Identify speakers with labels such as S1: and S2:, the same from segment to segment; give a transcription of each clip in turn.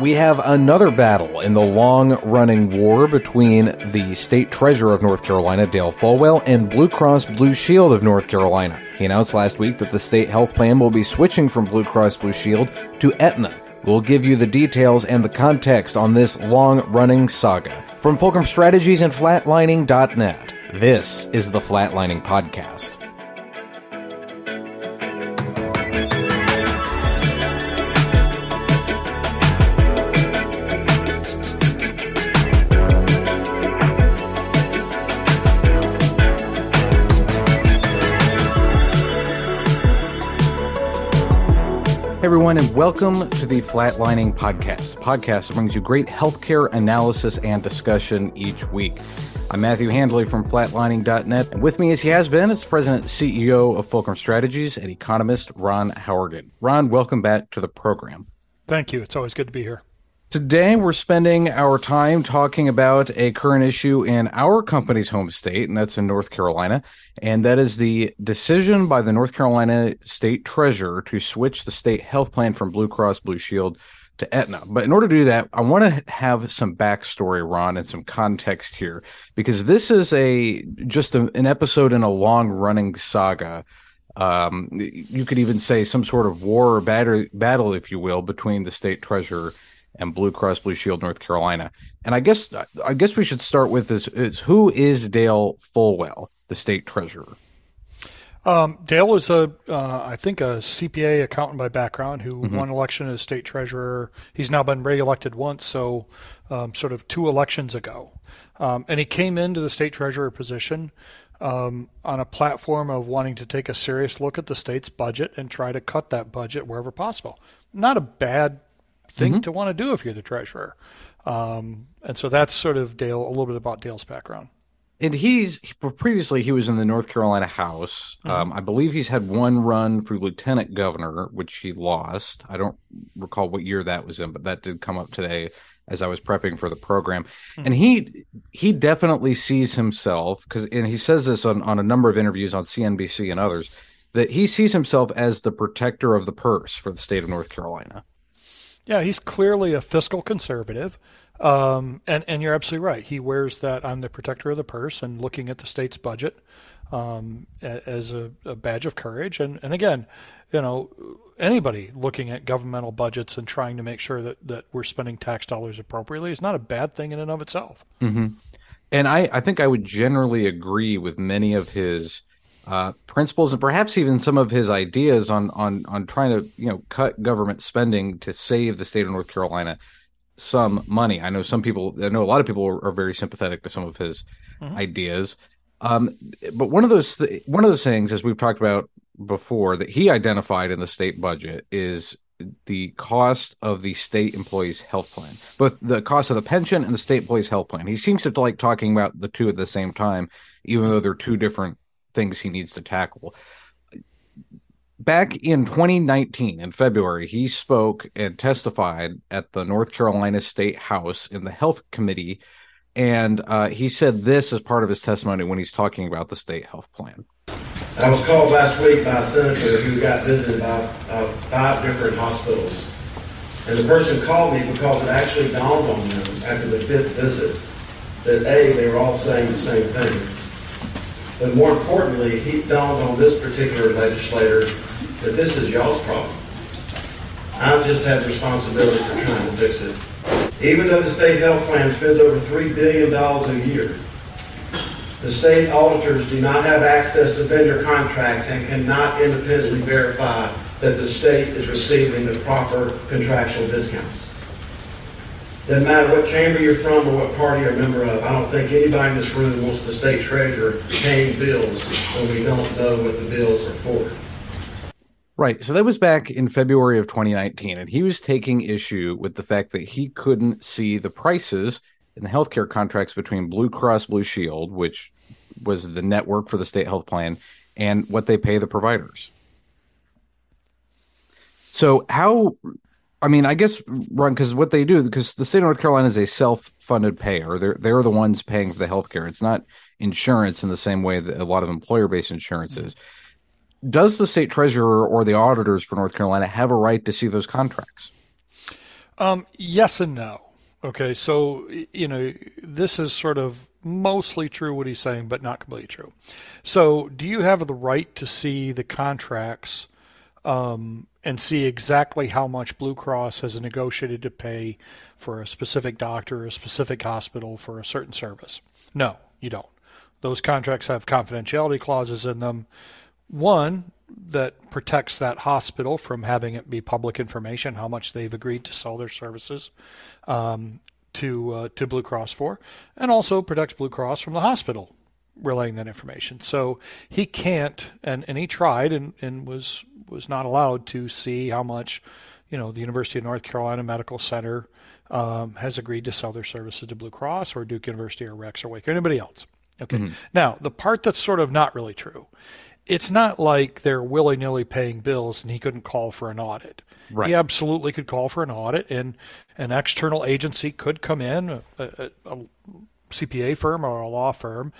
S1: we have another battle in the long running war between the state treasurer of North Carolina, Dale Folwell, and Blue Cross Blue Shield of North Carolina. He announced last week that the state health plan will be switching from Blue Cross Blue Shield to Aetna. We'll give you the details and the context on this long running saga. From Fulcrum Strategies and Flatlining.net, this is the Flatlining Podcast. Everyone, and welcome to the Flatlining Podcast, the podcast that brings you great healthcare analysis and discussion each week. I'm Matthew Handley from flatlining.net, and with me, as he has been, is president CEO of Fulcrum Strategies and economist Ron Howrigon. Ron, welcome back to the program.
S2: Thank you. It's always good to be here.
S1: Today, we're spending our time talking about a current issue in our company's home state, and that's in North Carolina. And that is the decision by the North Carolina state treasurer to switch the state health plan from Blue Cross Blue Shield to Aetna. But in order to do that, I want to have some backstory, Ron, and some context here, because this is a just a, an episode in a long running saga. Um, you could even say some sort of war or battle, battle, if you will, between the state treasurer and Blue Cross Blue Shield North Carolina. And I guess I guess we should start with this: is who is Dale Folwell, the state treasurer?
S2: Um, Dale is a, uh, I think, a CPA accountant by background who mm-hmm. won election as state treasurer. He's now been reelected once, so um, sort of two elections ago. Um, and he came into the state treasurer position um, on a platform of wanting to take a serious look at the state's budget and try to cut that budget wherever possible. Not a bad thing mm-hmm. to want to do if you're the treasurer. Um, and so that's sort of Dale, a little bit about Dale's background.
S1: And he's previously he was in the North Carolina House. Mm-hmm. Um, I believe he's had one run for lieutenant governor, which he lost. I don't recall what year that was in, but that did come up today as I was prepping for the program. Mm-hmm. And he he definitely sees himself because and he says this on, on a number of interviews on CNBC and others that he sees himself as the protector of the purse for the state of North Carolina.
S2: Yeah, he's clearly a fiscal conservative. Um, and, and you're absolutely right. He wears that I'm the protector of the purse and looking at the state's budget um, as a, a, badge of courage. And, and again, you know, anybody looking at governmental budgets and trying to make sure that, that we're spending tax dollars appropriately is not a bad thing in and of itself.
S1: Mm-hmm. And I, I think I would generally agree with many of his uh, principles and perhaps even some of his ideas on on on trying to you know cut government spending to save the state of North Carolina some money. I know some people, I know a lot of people are, are very sympathetic to some of his mm-hmm. ideas. Um, but one of those th- one of those things, as we've talked about before, that he identified in the state budget is the cost of the state employees health plan, both the cost of the pension and the state employees health plan. He seems to like talking about the two at the same time, even though they're two different things he needs to tackle. Back in 2019, in February, he spoke and testified at the North Carolina State House in the Health Committee. And uh, he said this as part of his testimony when he's talking about the state health plan.
S3: I was called last week by a senator who got visited by uh, five different hospitals. And the person called me because it actually dawned on them after the fifth visit that A, they were all saying the same thing. But more importantly, he dawned on this particular legislator that this is y'all's problem. I just have responsibility for trying to fix it. Even though the state health plan spends over $3 billion a year, the state auditors do not have access to vendor contracts and cannot independently verify that the state is receiving the proper contractual discounts. Doesn't matter what chamber you're from or what party you're a member of. I don't think anybody in this room wants the state treasurer paying bills when we don't know what the bills are for.
S1: Right. So that was back in February of 2019, and he was taking issue with the fact that he couldn't see the prices in the healthcare contracts between Blue Cross Blue Shield, which was the network for the state health plan, and what they pay the providers. So how I mean, I guess Ron because what they do because the state of North Carolina is a self-funded payer. They're they're the ones paying for the health care. It's not insurance in the same way that a lot of employer-based insurance is. Does the state treasurer or the auditors for North Carolina have a right to see those contracts?
S2: Um, yes and no. Okay, so you know this is sort of mostly true what he's saying, but not completely true. So, do you have the right to see the contracts um, and see exactly how much Blue Cross has negotiated to pay for a specific doctor, a specific hospital for a certain service? No, you don't. Those contracts have confidentiality clauses in them. One that protects that hospital from having it be public information how much they've agreed to sell their services um, to uh, to Blue Cross for, and also protects Blue Cross from the hospital relaying that information. So he can't, and, and he tried and, and was was not allowed to see how much, you know, the University of North Carolina Medical Center um, has agreed to sell their services to Blue Cross or Duke University or Rex or Wake or anybody else. Okay. Mm-hmm. Now the part that's sort of not really true it's not like they're willy nilly paying bills and he couldn't call for an audit. Right. He absolutely could call for an audit, and an external agency could come in, a, a, a, CPA firm or a law firm,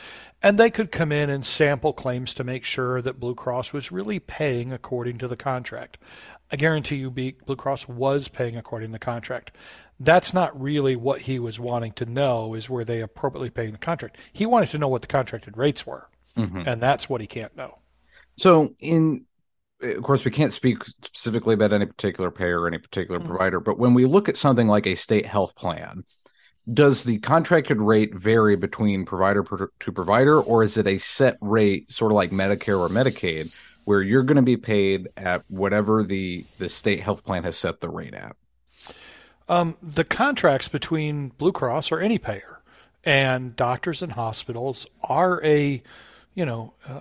S2: and they could come in and sample claims to make sure that Blue Cross was really paying according to the contract. I guarantee you, Blue Cross was paying according to the contract. That's not really what he was wanting to know. Is were they appropriately paying the contract? He wanted to know what the contracted rates were, mm-hmm. and that's what he can't know.
S1: So, in of course, we can't speak specifically about any particular payer or any particular mm-hmm. provider, but when we look at something like a state health plan, does the contracted rate vary between provider to provider, or is it a set rate, sort of like Medicare or Medicaid, where you're going to be paid at whatever the the state health plan has set the rate at?
S2: Um, the contracts between Blue Cross or any payer and doctors and hospitals are a you know, uh,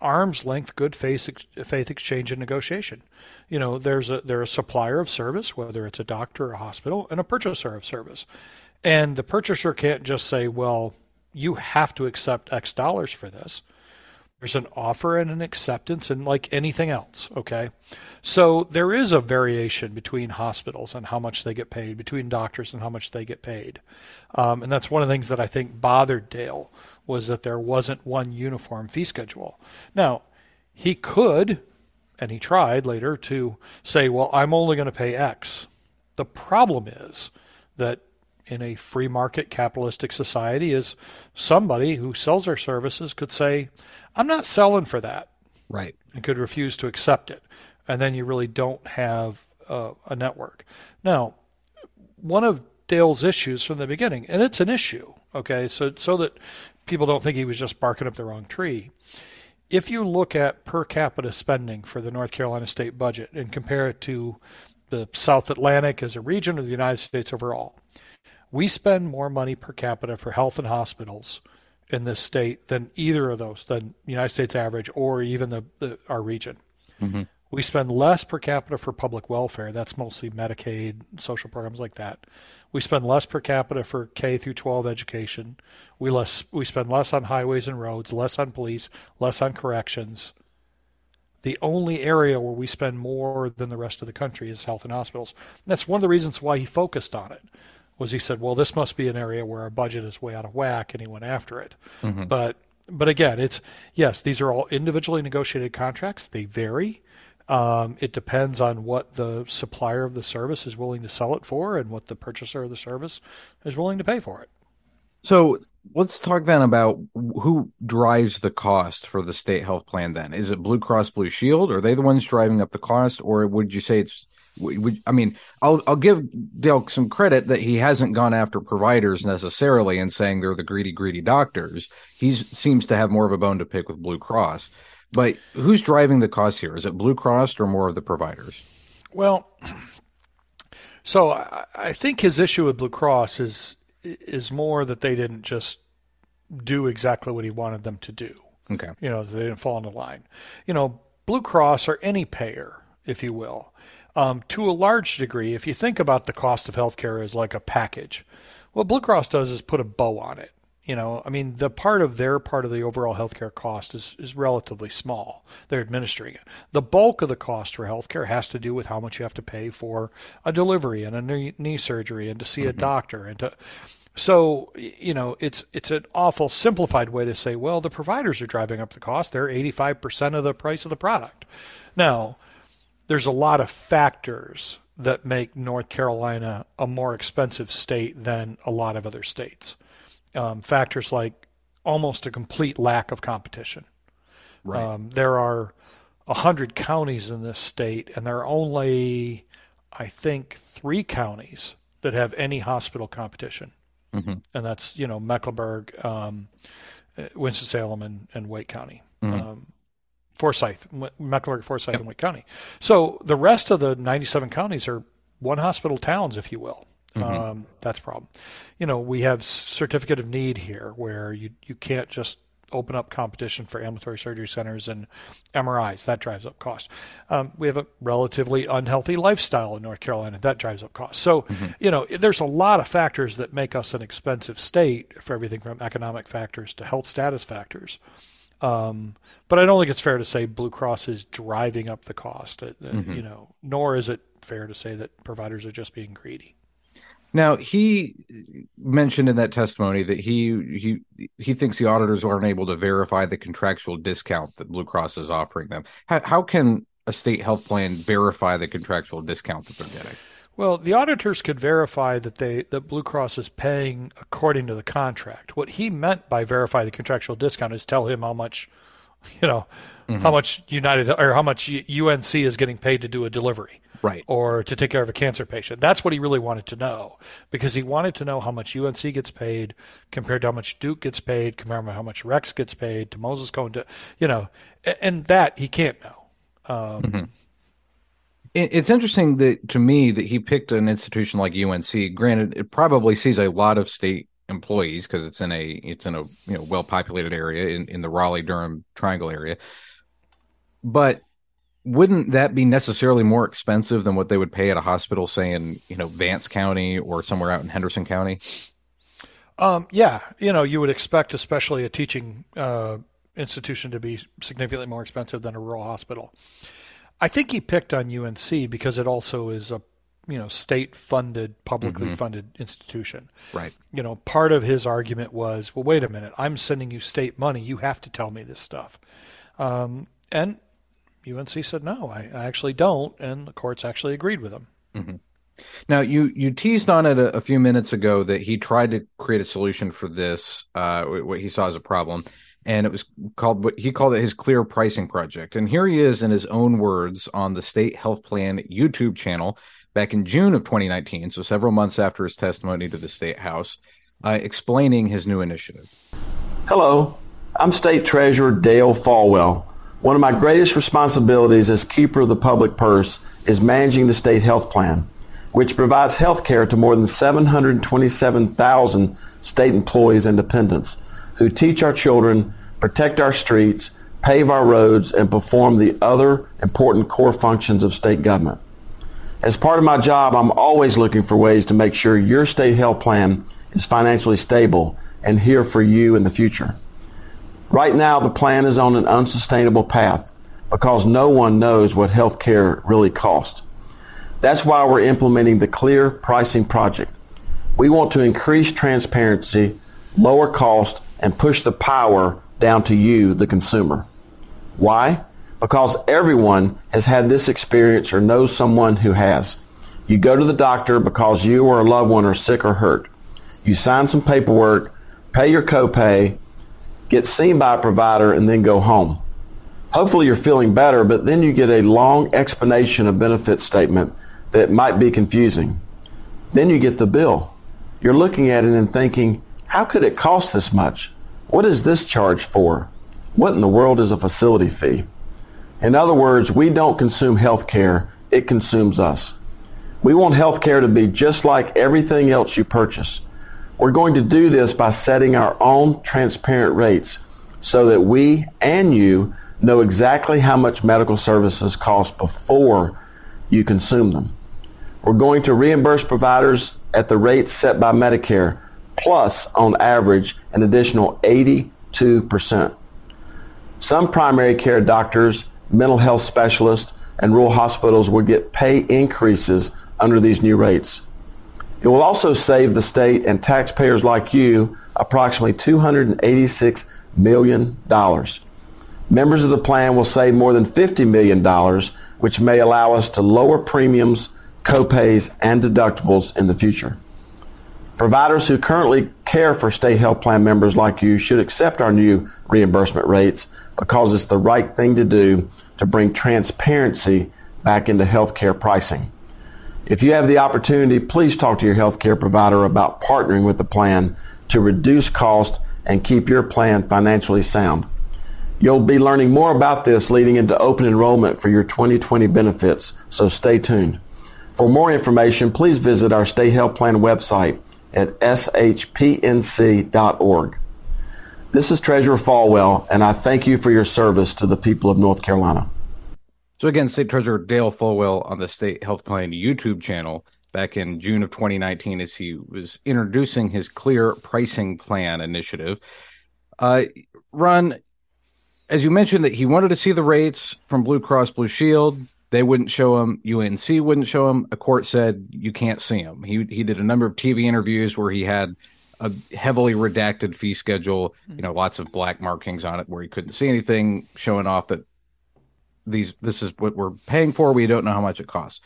S2: arm's length good faith faith exchange and negotiation. You know, there's a they're a supplier of service, whether it's a doctor or a hospital, and a purchaser of service. And the purchaser can't just say, "Well, you have to accept X dollars for this." There's an offer and an acceptance, and like anything else, okay? So there is a variation between hospitals and how much they get paid, between doctors and how much they get paid. Um, and that's one of the things that I think bothered Dale was that there wasn't one uniform fee schedule. Now, he could, and he tried later, to say, well, I'm only going to pay X. The problem is that in a free market capitalistic society is somebody who sells their services could say, I'm not selling for that.
S1: Right.
S2: And could refuse to accept it. And then you really don't have uh, a network. Now, one of Dale's issues from the beginning, and it's an issue, okay, so so that people don't think he was just barking up the wrong tree. If you look at per capita spending for the North Carolina state budget and compare it to the South Atlantic as a region of the United States overall, we spend more money per capita for health and hospitals in this state than either of those, than the United States average or even the, the our region. Mm-hmm. We spend less per capita for public welfare. That's mostly Medicaid, social programs like that. We spend less per capita for K through 12 education. We less we spend less on highways and roads, less on police, less on corrections. The only area where we spend more than the rest of the country is health and hospitals. that's one of the reasons why he focused on it. Was he said, "Well, this must be an area where our budget is way out of whack," and he went after it. Mm-hmm. But but again, it's yes, these are all individually negotiated contracts. They vary. Um, it depends on what the supplier of the service is willing to sell it for and what the purchaser of the service is willing to pay for it.
S1: So let's talk then about who drives the cost for the state health plan then. Is it Blue Cross Blue Shield? Are they the ones driving up the cost? Or would you say it's I mean, I'll I'll give Dale some credit that he hasn't gone after providers necessarily and saying they're the greedy, greedy doctors. He seems to have more of a bone to pick with Blue Cross. But who's driving the cost here? Is it Blue Cross or more of the providers?
S2: Well, so I think his issue with Blue Cross is is more that they didn't just do exactly what he wanted them to do.
S1: Okay.
S2: You know, they didn't fall into line. You know, Blue Cross or any payer, if you will, um, to a large degree, if you think about the cost of healthcare as like a package, what Blue Cross does is put a bow on it you know, I mean, the part of their part of the overall healthcare cost is, is relatively small. They're administering it. The bulk of the cost for healthcare has to do with how much you have to pay for a delivery and a knee, knee surgery and to see mm-hmm. a doctor and to. So you know, it's it's an awful simplified way to say, well, the providers are driving up the cost. They're 85% of the price of the product. Now, there's a lot of factors that make North Carolina a more expensive state than a lot of other states. Um, factors like almost a complete lack of competition. Right. Um, there are a hundred counties in this state, and there are only, I think, three counties that have any hospital competition, mm-hmm. and that's you know Mecklenburg, um, Winston Salem, and, and Wake County. Mm-hmm. Forsyth, Mecklenburg, Forsyth, yep. and Wake County. So the rest of the 97 counties are one hospital towns, if you will. Mm-hmm. Um, that's a problem. You know, we have certificate of need here, where you you can't just open up competition for ambulatory surgery centers and MRIs. That drives up cost. Um, we have a relatively unhealthy lifestyle in North Carolina. That drives up cost. So, mm-hmm. you know, there's a lot of factors that make us an expensive state for everything from economic factors to health status factors. Um, but I don't think it's fair to say Blue Cross is driving up the cost. Uh, mm-hmm. You know, nor is it fair to say that providers are just being greedy.
S1: Now he mentioned in that testimony that he he he thinks the auditors aren't able to verify the contractual discount that Blue Cross is offering them. How, how can a state health plan verify the contractual discount that they're getting?
S2: Well, the auditors could verify that they that Blue Cross is paying according to the contract. What he meant by verify the contractual discount is tell him how much, you know, mm-hmm. how much United or how much UNC is getting paid to do a delivery
S1: right
S2: or to take care of a cancer patient that's what he really wanted to know because he wanted to know how much unc gets paid compared to how much duke gets paid compared to how much rex gets paid to moses cone to you know and that he can't know um, mm-hmm.
S1: It's interesting that to me that he picked an institution like UNC. Granted, it probably sees a lot of state employees because it's in a it's in a you know well populated area in, in the Raleigh Durham Triangle area. But wouldn't that be necessarily more expensive than what they would pay at a hospital, say in you know Vance County or somewhere out in Henderson County?
S2: Um, yeah, you know, you would expect, especially a teaching uh, institution, to be significantly more expensive than a rural hospital. I think he picked on UNC because it also is a you know state funded, publicly mm-hmm. funded institution.
S1: Right.
S2: You know, part of his argument was, well, wait a minute, I'm sending you state money, you have to tell me this stuff. Um, and UNC said, no, I, I, actually don't. And the courts actually agreed with him.
S1: Mm-hmm. Now, you, you teased on it a, a, few minutes ago that he tried to create a solution for this, uh, what he saw as a problem. And it was called what he called it his clear pricing project. And here he is in his own words on the state health plan YouTube channel back in June of 2019, so several months after his testimony to the state house, uh, explaining his new initiative.
S4: Hello, I'm State Treasurer Dale Folwell. One of my greatest responsibilities as keeper of the public purse is managing the state health plan, which provides health care to more than 727,000 state employees and dependents who teach our children, protect our streets, pave our roads, and perform the other important core functions of state government. As part of my job, I'm always looking for ways to make sure your state health plan is financially stable and here for you in the future. Right now, the plan is on an unsustainable path because no one knows what health care really costs. That's why we're implementing the Clear Pricing Project. We want to increase transparency, lower cost, and push the power down to you, the consumer. Why? Because everyone has had this experience or knows someone who has. You go to the doctor because you or a loved one are sick or hurt. You sign some paperwork, pay your copay, get seen by a provider, and then go home. Hopefully you're feeling better, but then you get a long explanation of benefit statement that might be confusing. Then you get the bill. You're looking at it and thinking, how could it cost this much? What is this charge for? What in the world is a facility fee? In other words, we don't consume health care, it consumes us. We want health care to be just like everything else you purchase. We're going to do this by setting our own transparent rates so that we and you know exactly how much medical services cost before you consume them. We're going to reimburse providers at the rates set by Medicare, plus, on average, an additional 82%. Some primary care doctors, mental health specialists, and rural hospitals will get pay increases under these new rates. It will also save the state and taxpayers like you approximately $286 million. Members of the plan will save more than $50 million, which may allow us to lower premiums, copays, and deductibles in the future. Providers who currently care for state health plan members like you should accept our new reimbursement rates because it's the right thing to do to bring transparency back into healthcare pricing. If you have the opportunity, please talk to your healthcare provider about partnering with the plan to reduce cost and keep your plan financially sound. You'll be learning more about this leading into open enrollment for your 2020 benefits, so stay tuned. For more information, please visit our state health plan website at shpnc.org. This is Treasurer Folwell, and I thank you for your service to the people of North Carolina.
S1: So again, State Treasurer Dale Folwell on the State Health Plan YouTube channel back in June of 2019 as he was introducing his clear pricing plan initiative. Uh, Ron, as you mentioned, that he wanted to see the rates from Blue Cross Blue Shield. They wouldn't show him. UNC wouldn't show him. A court said you can't see him. He he did a number of TV interviews where he had a heavily redacted fee schedule. You know, lots of black markings on it where he couldn't see anything, showing off that these this is what we're paying for. We don't know how much it costs.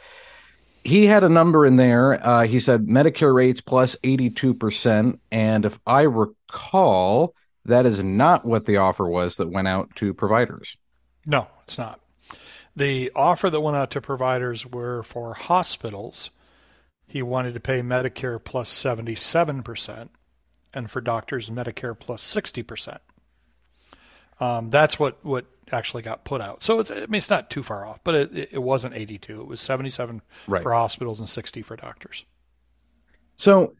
S1: He had a number in there. Uh, he said Medicare rates plus 82%. And if I recall, that is not what the offer was that went out to providers.
S2: No, it's not. The offer that went out to providers were for hospitals. He wanted to pay Medicare plus 77%, and for doctors, Medicare plus 60%. Um, that's what, what actually got put out. So it's, I mean, it's not too far off, but it, it wasn't 82. It was 77 right. for hospitals and 60 for doctors.
S1: So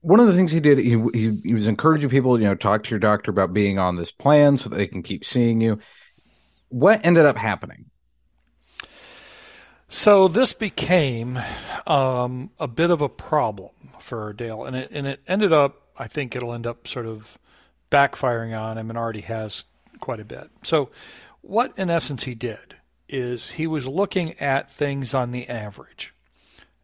S1: one of the things he did, he, he, he was encouraging people, you know, talk to your doctor about being on this plan so that they can keep seeing you. What ended up happening?
S2: So this became um, a bit of a problem for Dale, and it and it ended up. I think it'll end up sort of backfiring on him, and already has quite a bit. So what, in essence, he did is he was looking at things on the average.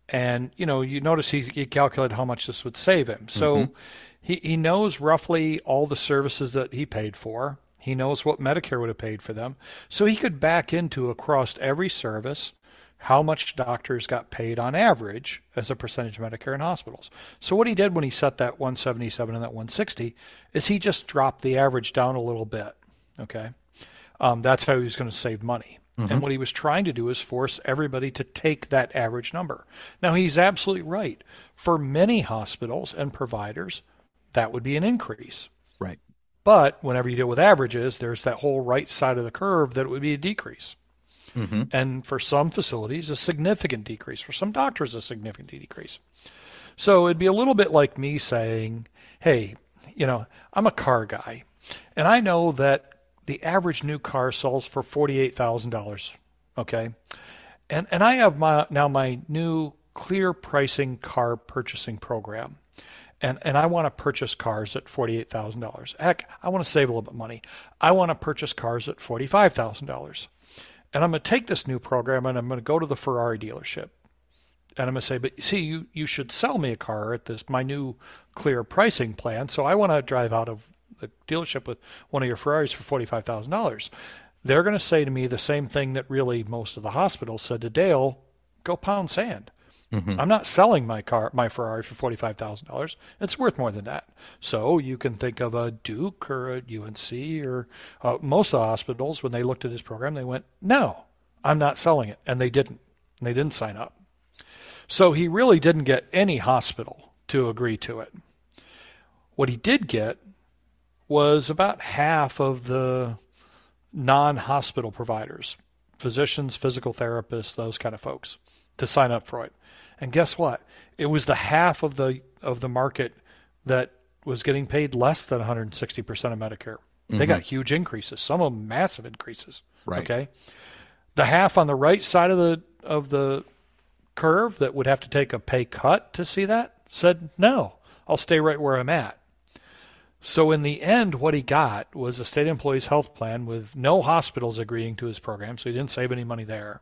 S2: And, you know, you notice he, he calculated how much this would save him. So mm-hmm. he, he knows roughly all the services that he paid for. He knows what Medicare would have paid for them. So he could back into across every service how much doctors got paid on average as a percentage of Medicare in hospitals. So what he did when he set that 177 and that 160 is he just dropped the average down a little bit. Okay. Um, that's how he was going to save money. Mm-hmm. And what he was trying to do is force everybody to take that average number. Now, he's absolutely right. For many hospitals and providers, that would be an increase.
S1: Right.
S2: But whenever you deal with averages, there's that whole right side of the curve that it would be a decrease. Mm-hmm. And for some facilities, a significant decrease. For some doctors, a significant decrease. So it'd be a little bit like me saying, hey, you know, I'm a car guy, and I know that the average new car sells for $48,000. Okay. And, and I have my, now my new clear pricing car purchasing program. And, and I want to purchase cars at $48,000. Heck, I want to save a little bit of money. I want to purchase cars at $45,000. And I'm going to take this new program and I'm going to go to the Ferrari dealership. And I'm going to say, but see, you, you should sell me a car at this, my new clear pricing plan. So I want to drive out of the dealership with one of your Ferraris for forty-five thousand dollars, they're going to say to me the same thing that really most of the hospitals said to Dale: "Go pound sand." Mm-hmm. I'm not selling my car, my Ferrari for forty-five thousand dollars. It's worth more than that. So you can think of a Duke or a UNC or uh, most of the hospitals when they looked at his program, they went, "No, I'm not selling it," and they didn't. They didn't sign up. So he really didn't get any hospital to agree to it. What he did get was about half of the non hospital providers physicians, physical therapists, those kind of folks to sign up for it. And guess what? It was the half of the of the market that was getting paid less than 160% of Medicare. Mm-hmm. They got huge increases, some of them massive increases.
S1: Right.
S2: Okay. The half on the right side of the of the curve that would have to take a pay cut to see that said, "No, I'll stay right where I'm at." So in the end, what he got was a state employees health plan with no hospitals agreeing to his program, so he didn't save any money there.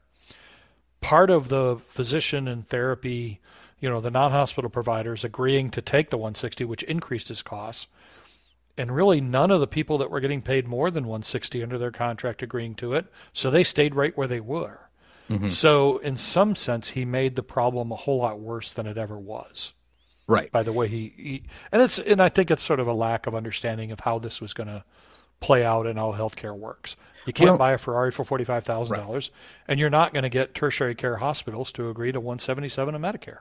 S2: Part of the physician and therapy, you know, the non-hospital providers agreeing to take the 160, which increased his costs. And really none of the people that were getting paid more than 160 under their contract agreeing to it, so they stayed right where they were. Mm-hmm. So, in some sense, he made the problem a whole lot worse than it ever was.
S1: Right.
S2: By the way he, he and it's and I think it's sort of a lack of understanding of how this was going to play out and how healthcare works. You can't well, buy a Ferrari for forty five thousand right. dollars, and you're not going to get tertiary care hospitals to agree to one seventy seven of Medicare.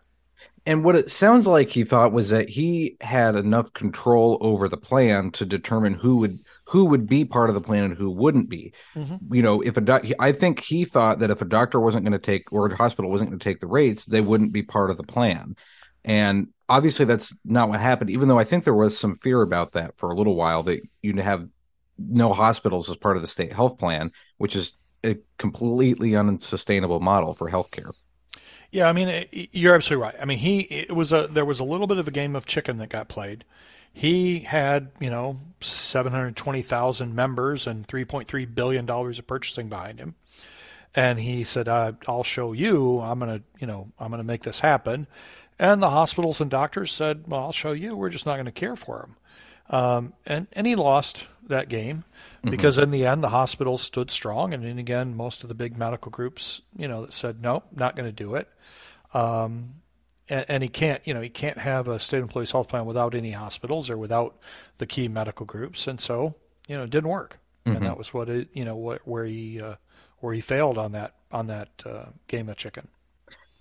S1: And what it sounds like he thought was that he had enough control over the plan to determine who would who would be part of the plan and who wouldn't be. Mm-hmm. You know, if a doc, I think he thought that if a doctor wasn't going to take or a hospital wasn't going to take the rates, they wouldn't be part of the plan. And obviously, that's not what happened. Even though I think there was some fear about that for a little while that you'd have no hospitals as part of the state health plan, which is a completely unsustainable model for healthcare.
S2: Yeah, I mean, you're absolutely right. I mean, he it was a there was a little bit of a game of chicken that got played. He had, you know, 720,000 members and 3.3 billion dollars of purchasing behind him. And he said, uh, "I'll show you. I'm to, you know, I'm to make this happen." And the hospitals and doctors said, "Well, I'll show you. We're just not going to care for him." Um, and and he lost that game mm-hmm. because mm-hmm. in the end the hospitals stood strong, and then again most of the big medical groups, you know, that said no, not going to do it. Um, and, and, he can't, you know, he can't have a state employees health plan without any hospitals or without the key medical groups, and so you know it didn't work, mm-hmm. and that was what it, you know, what where he uh, where he failed on that on that uh, game of chicken.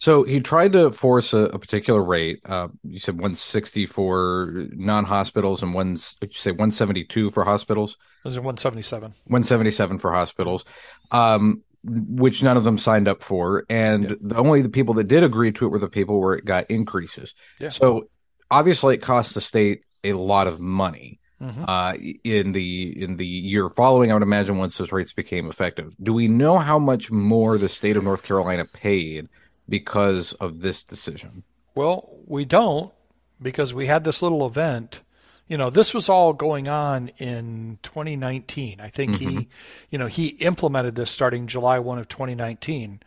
S1: So he tried to force a, a particular rate. Uh, you said 160 for non-hospitals and one. you say 172 for hospitals?
S2: Those are 177.
S1: 177 for hospitals, um, which none of them signed up for, and yeah. the only the people that did agree to it were the people where it got increases. Yeah. So obviously, it cost the state a lot of money. Mm-hmm. Uh, in the in the year following, I would imagine once those rates became effective. Do we know how much more the state of North Carolina paid because of this decision?
S2: Well, we don't because we had this little event. You know, this was all going on in 2019. I think mm-hmm. he, you know, he implemented this starting July 1 of 2019.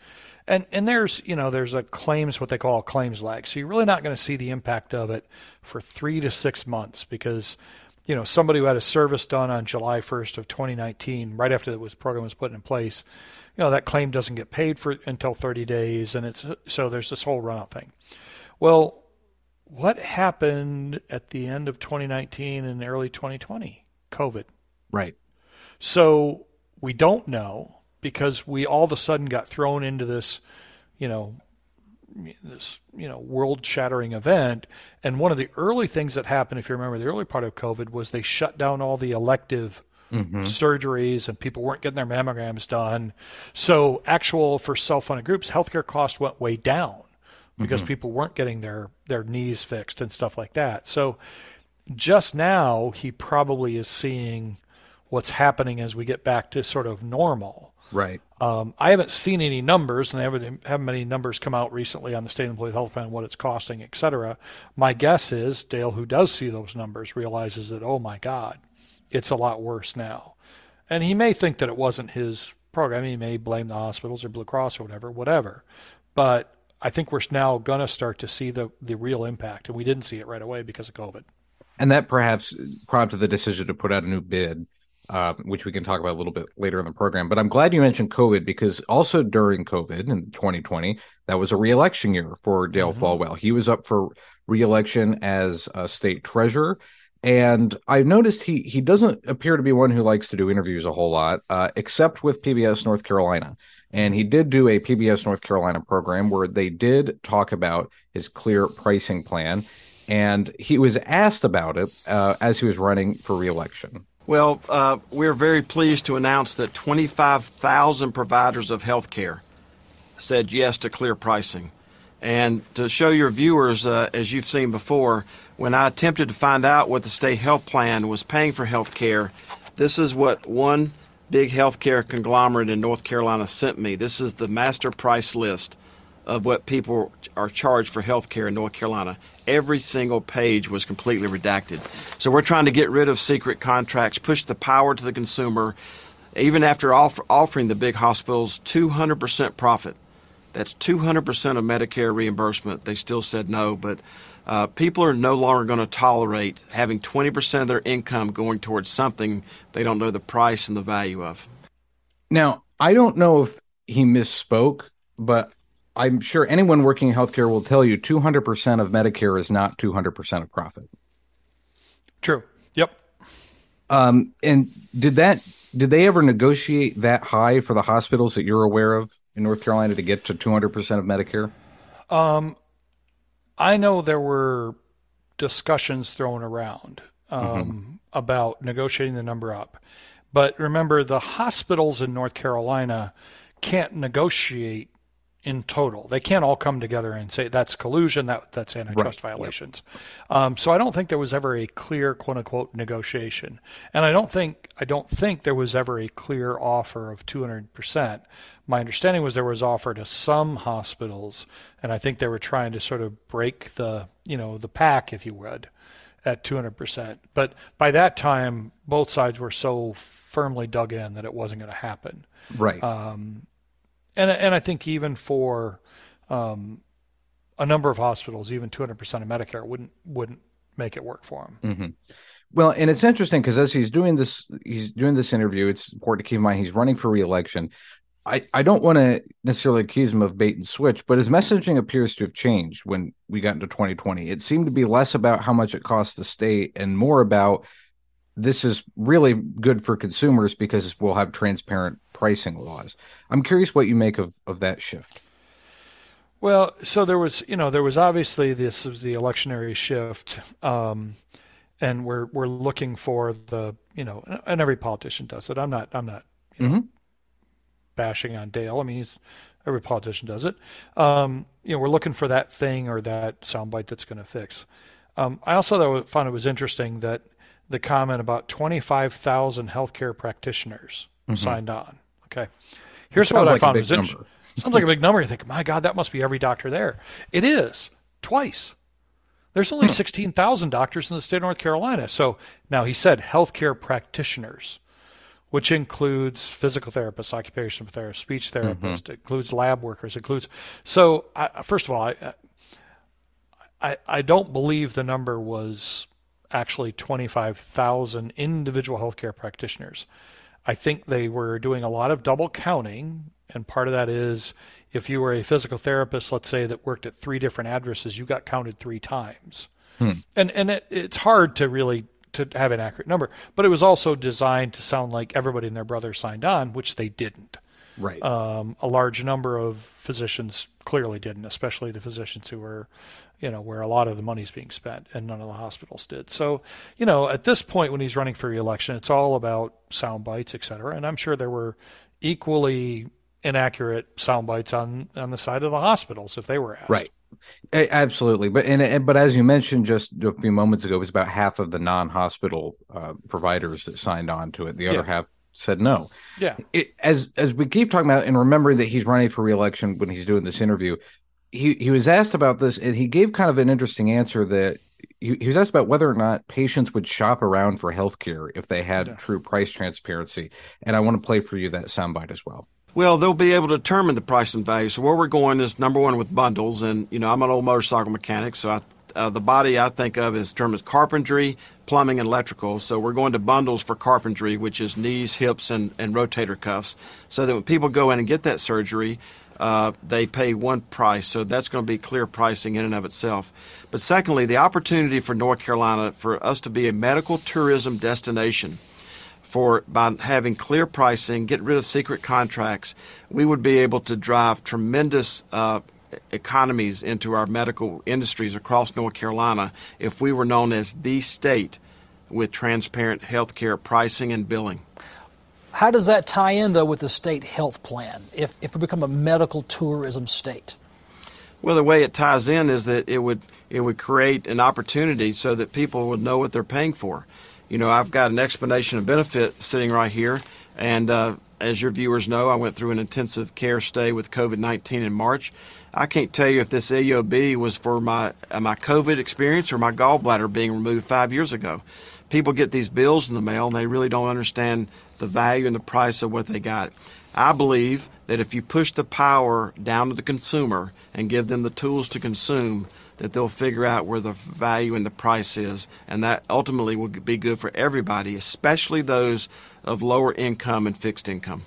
S2: And and there's, you know, there's a claims what they call a claims lag. So you're really not going to see the impact of it for 3 to 6 months because you know, somebody who had a service done on July 1st of 2019, right after the program was put in place, know that claim doesn't get paid for until 30 days, and it's so there's this whole runout thing. Well, what happened at the end of 2019 and early 2020? COVID.
S1: Right.
S2: So we don't know because we all of a sudden got thrown into this, you know, this you know world-shattering event. And one of the early things that happened, if you remember the early part of COVID, was they shut down all the elective mm-hmm. surgeries and people weren't getting their mammograms done. So, actual for self funded groups, healthcare costs went way down because mm-hmm. people weren't getting their, their knees fixed and stuff like that. So, just now, he probably is seeing what's happening as we get back to sort of normal.
S1: Right.
S2: Um, I haven't seen any numbers, and they haven't, haven't many numbers come out recently on the state employee health plan, what it's costing, et cetera. My guess is Dale, who does see those numbers, realizes that, oh my God, it's a lot worse now. And he may think that it wasn't his program. He may blame the hospitals or Blue Cross or whatever, whatever. But I think we're now going to start to see the, the real impact. And we didn't see it right away because of COVID.
S1: And that perhaps prompted the decision to put out a new bid, uh, which we can talk about a little bit later in the program. But I'm glad you mentioned COVID because also during COVID in 2020, that was a reelection year for Dale mm-hmm. Folwell. He was up for reelection as a state treasurer and I've noticed he he doesn't appear to be one who likes to do interviews a whole lot, uh, except with PBS North Carolina. And he did do a PBS North Carolina program where they did talk about his clear pricing plan, and he was asked about it uh, as he was running for reelection.
S4: Well, uh, we're very pleased to announce that 25,000 providers of health care said yes to clear pricing. And to show your viewers, uh, as you've seen before, when I attempted to find out what the state health plan was paying for health care, this is what one big healthcare conglomerate in North Carolina sent me. This is the master price list of what people are charged for health care in North Carolina. Every single page was completely redacted. So we're trying to get rid of secret contracts, push the power to the consumer, even after offer, offering the big hospitals 200% profit. That's 200% of Medicare reimbursement. They still said no, but uh, people are no longer going to tolerate having 20% of their income going towards something they don't know the price and the value of.
S1: Now, I don't know if he misspoke but I'm sure anyone working in healthcare will tell you 200% of Medicare is not 200% of profit.
S2: True. Yep.
S1: Um, and did that did they ever negotiate that high for the hospitals that you're aware of in North Carolina to get to 200% of Medicare?
S2: Um, I know there were discussions thrown around um, mm-hmm. about negotiating the number up. But remember, the hospitals in North Carolina can't negotiate in total. They can't all come together and say that's collusion, that that's antitrust right. violations. Yep. Um, so I don't think there was ever a clear quote unquote negotiation, and I don't think I don't think there was ever a clear offer of 200 percent. My understanding was there was offer to some hospitals, and I think they were trying to sort of break the you know the pack, if you would, at 200 percent. But by that time, both sides were so firmly dug in that it wasn't going to happen.
S1: Right.
S2: Um, and and I think even for um, a number of hospitals, even 200% of Medicare wouldn't wouldn't make it work for them.
S1: Mm-hmm. Well, and it's interesting because as he's doing this, he's doing this interview. It's important to keep in mind he's running for reelection. I, I don't want to necessarily accuse him of bait and switch, but his messaging appears to have changed when we got into 2020. It seemed to be less about how much it costs the state and more about this is really good for consumers because we'll have transparent pricing laws. I'm curious what you make of, of that shift.
S2: Well, so there was, you know, there was obviously this the electionary shift, um, and we're we're looking for the, you know, and every politician does it. I'm not, I'm not, you know, mm-hmm. Bashing on Dale. I mean, he's every politician does it. Um, you know, we're looking for that thing or that soundbite that's going to fix. Um, I also though found it was interesting that the comment about 25,000 healthcare practitioners mm-hmm. signed on. Okay. Here's what like I found was interesting. Sounds like a big number. You think, my God, that must be every doctor there. It is twice. There's only hmm. 16,000 doctors in the state of North Carolina. So now he said healthcare practitioners, which includes physical therapists, occupational therapists, speech therapists, mm-hmm. includes lab workers, includes. So I, first of all, I, I I don't believe the number was actually 25,000 individual healthcare practitioners. I think they were doing a lot of double counting, and part of that is if you were a physical therapist, let's say that worked at three different addresses, you got counted three times. Hmm. And and it, it's hard to really to have an accurate number, but it was also designed to sound like everybody and their brother signed on, which they didn't.
S1: Right.
S2: Um, a large number of physicians clearly didn't, especially the physicians who were, you know, where a lot of the money's being spent, and none of the hospitals did. So, you know, at this point when he's running for reelection, it's all about sound bites, et cetera. And I'm sure there were equally inaccurate sound bites on on the side of the hospitals if they were asked.
S1: Right. Absolutely, but and, and, but as you mentioned just a few moments ago, it was about half of the non-hospital uh, providers that signed on to it. The other yeah. half said no.
S2: Yeah.
S1: It, as as we keep talking about, and remembering that he's running for reelection when he's doing this interview, he he was asked about this, and he gave kind of an interesting answer that he, he was asked about whether or not patients would shop around for health care if they had yeah. true price transparency. And I want to play for you that soundbite as well.
S4: Well, they'll be able to determine the price and value. So where we're going is number one with bundles, and you know I'm an old motorcycle mechanic, so I, uh, the body I think of is termed as carpentry, plumbing and electrical. So we're going to bundles for carpentry, which is knees, hips, and, and rotator cuffs, so that when people go in and get that surgery, uh, they pay one price. So that's going to be clear pricing in and of itself. But secondly, the opportunity for North Carolina for us to be a medical tourism destination. For by having clear pricing, get rid of secret contracts, we would be able to drive tremendous uh, economies into our medical industries across North Carolina if we were known as the state with transparent health care pricing and billing.
S5: How does that tie in, though, with the state health plan if, if we become a medical tourism state?
S4: Well, the way it ties in is that it would it would create an opportunity so that people would know what they're paying for. You know, I've got an explanation of benefit sitting right here, and uh, as your viewers know, I went through an intensive care stay with COVID 19 in March, I can't tell you if this EOB was for my uh, my COVID experience or my gallbladder being removed five years ago. People get these bills in the mail and they really don't understand the value and the price of what they got. I believe that if you push the power down to the consumer and give them the tools to consume, that they'll figure out where the value and the price is, and that ultimately will be good for everybody, especially those of lower income and fixed income.